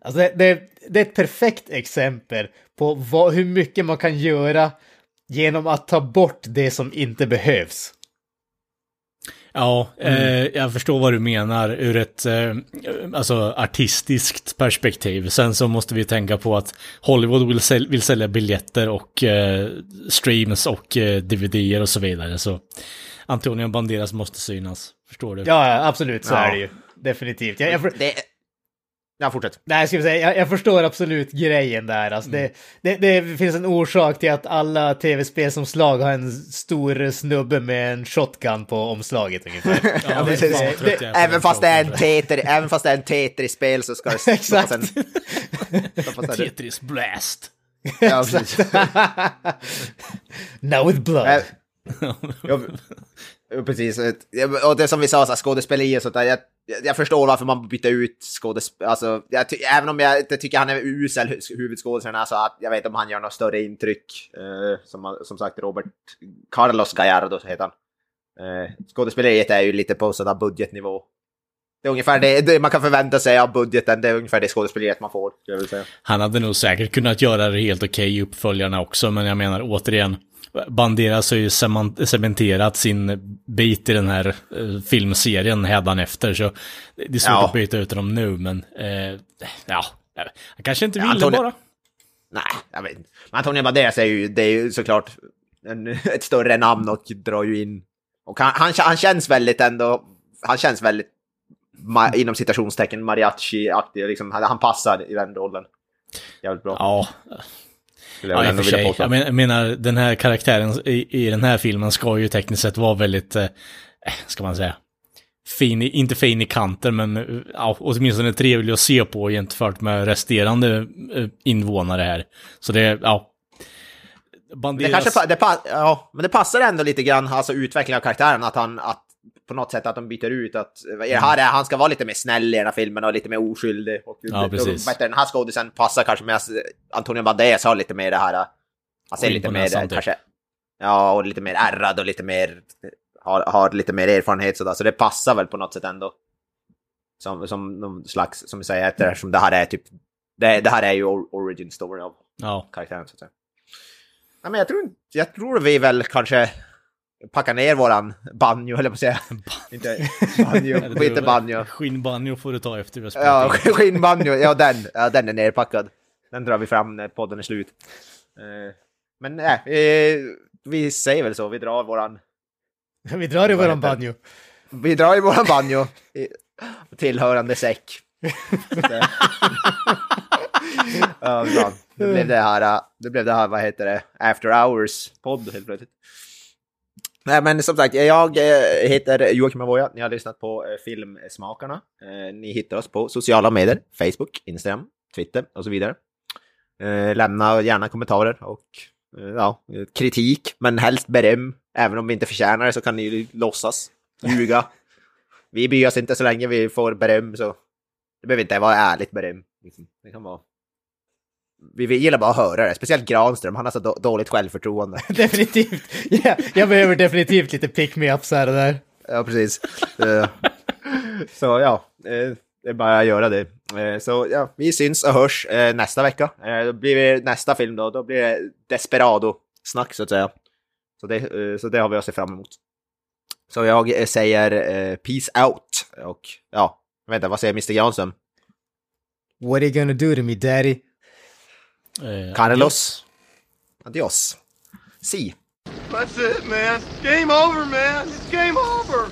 Alltså det, det, det är ett perfekt exempel på vad, hur mycket man kan göra genom att ta bort det som inte behövs. Ja, eh, jag förstår vad du menar ur ett eh, alltså, artistiskt perspektiv. Sen så måste vi tänka på att Hollywood vill, säl- vill sälja biljetter och eh, streams och eh, DVDer och så vidare. Så Antonio Banderas måste synas. Förstår du? Ja, ja, absolut så Ja. är det ju. Definitivt. Jag, jag, för- Det... Ja, fortsätt. nej, jag, ska säga, jag, jag förstår absolut grejen där. Alltså, det, det, det finns en orsak till att alla tv-spelsomslag har en stor snubbe med en shotgun på omslaget ungefär. Ja, det- det- Även fast, det är en frågan. teter, även fast det är en teter i spel så ska det Exakt. en- Tetris Blast. Ja. Now with blood. Äh, precis. Och det som vi sa, så här, skådespeleri och sånt där. Jag, jag- förstår varför man byter ut skådespelare. Alltså, jag ty- även om jag inte tycker han är usel huvudskådespelare, alltså, så att jag vet inte om han gör något större intryck. Eh, som, som sagt, Robert Carlos Gallardo så heter han. Eh, skådespeleriet är ju lite på sådär budgetnivå. Det är ungefär det, det man kan förvänta sig av budgeten. Det är ungefär det skådespeleriet man får, jag säga. Han hade nog säkert kunnat göra det helt okej i uppföljarna också, men jag menar återigen, Banderas har ju cementerat sin bit i den här eh, filmserien hädanefter, så det är svårt Ja. att byta ut honom nu, men eh, ja, han kanske inte Ja, ville Antonio- bara. Nej, jag vet inte. Men Antonio Banderas är ju, det är ju såklart en, ett större namn och drar ju in... Och han, han, han känns väldigt ändå... Han känns väldigt, ma, inom citationstecken, mariachi-aktig. Liksom, han, han passar i den rollen. Jävligt bra. Ja, skulle jag ja ändå vilja påstå. Jag men- jag menar, den här karaktären i, i den här filmen ska ju tekniskt sett vara väldigt, eh, ska man säga, fin, i- inte fin i kanten, men eh, ja, åtminstone trevlig att se på jämfört med resterande eh, invånare här. Så det, ja. Det Banderas... kanske, pa- det ja, men det passar ändå lite grann, alltså utvecklingen av karaktären, att han, att på något sätt att de byter ut att i det här är, han ska vara lite mer snäll i den här filmen och lite mer oskyldig. Och, Ja, precis. Och, den här skådisen passar kanske med Antonio Banderas har lite mer det här, han ser lite mer, typ. kanske, ja, och lite mer ärrad och lite mer, har, har lite mer erfarenhet sådär, så det passar väl på något sätt ändå. Som, som någon slags, som vi säger, eftersom det här är typ, det, det här är ju or- origin story av Ja. karaktären så att säga. Ja, men jag tror, jag tror vi väl kanske packar ner våran banjo, eller på att säga. inte banjo, inte banjo. Skinnbanjo får du ta efter vi Ja, in. skinnbanjo, ja den, ja den är nerpackad. Den drar vi fram när podden är slut. Eh, Men nej, eh, vi säger väl så, vi drar våran, Vi drar i våran banjo. vi drar i våran banjo. Tillhörande säck. ja, bra. Det blev det här, det blev det här, vad heter det, After Hours-podd helt plötsligt. Nej men som sagt, jag eh, heter Joakim Avoya, ni har lyssnat på eh, Filmsmakarna. Eh, Ni hittar oss på sociala medier, Facebook, Instagram, Twitter och så vidare. Lämna gärna kommentarer och ja, kritik, men helst beröm. Även om vi inte förtjänar det så kan ni låtsas ljuga. Vi bryr oss inte så länge vi får beröm så det behöver inte vara ärligt beröm. liksom. Det kan vara... Vi, gillar bara att höra det, speciellt Granström, han har så då, dåligt självförtroende. definitivt. Ja, jag behöver definitivt lite pick-me-ups här och där. Ja, precis. Eh, så ja, eh, det är bara att göra det. Eh, Så ja, vi syns och hörs nästa vecka. Då blir det nästa film då, då blir det Desperado-snack så att säga. Så det, så det har vi att se fram emot. Så jag säger peace out och ja, vänta, vad säger Mr Granström? What are you gonna do to me daddy? Eh, Carlos. Adios. Si. That's it, man. Game over, man. It's game over.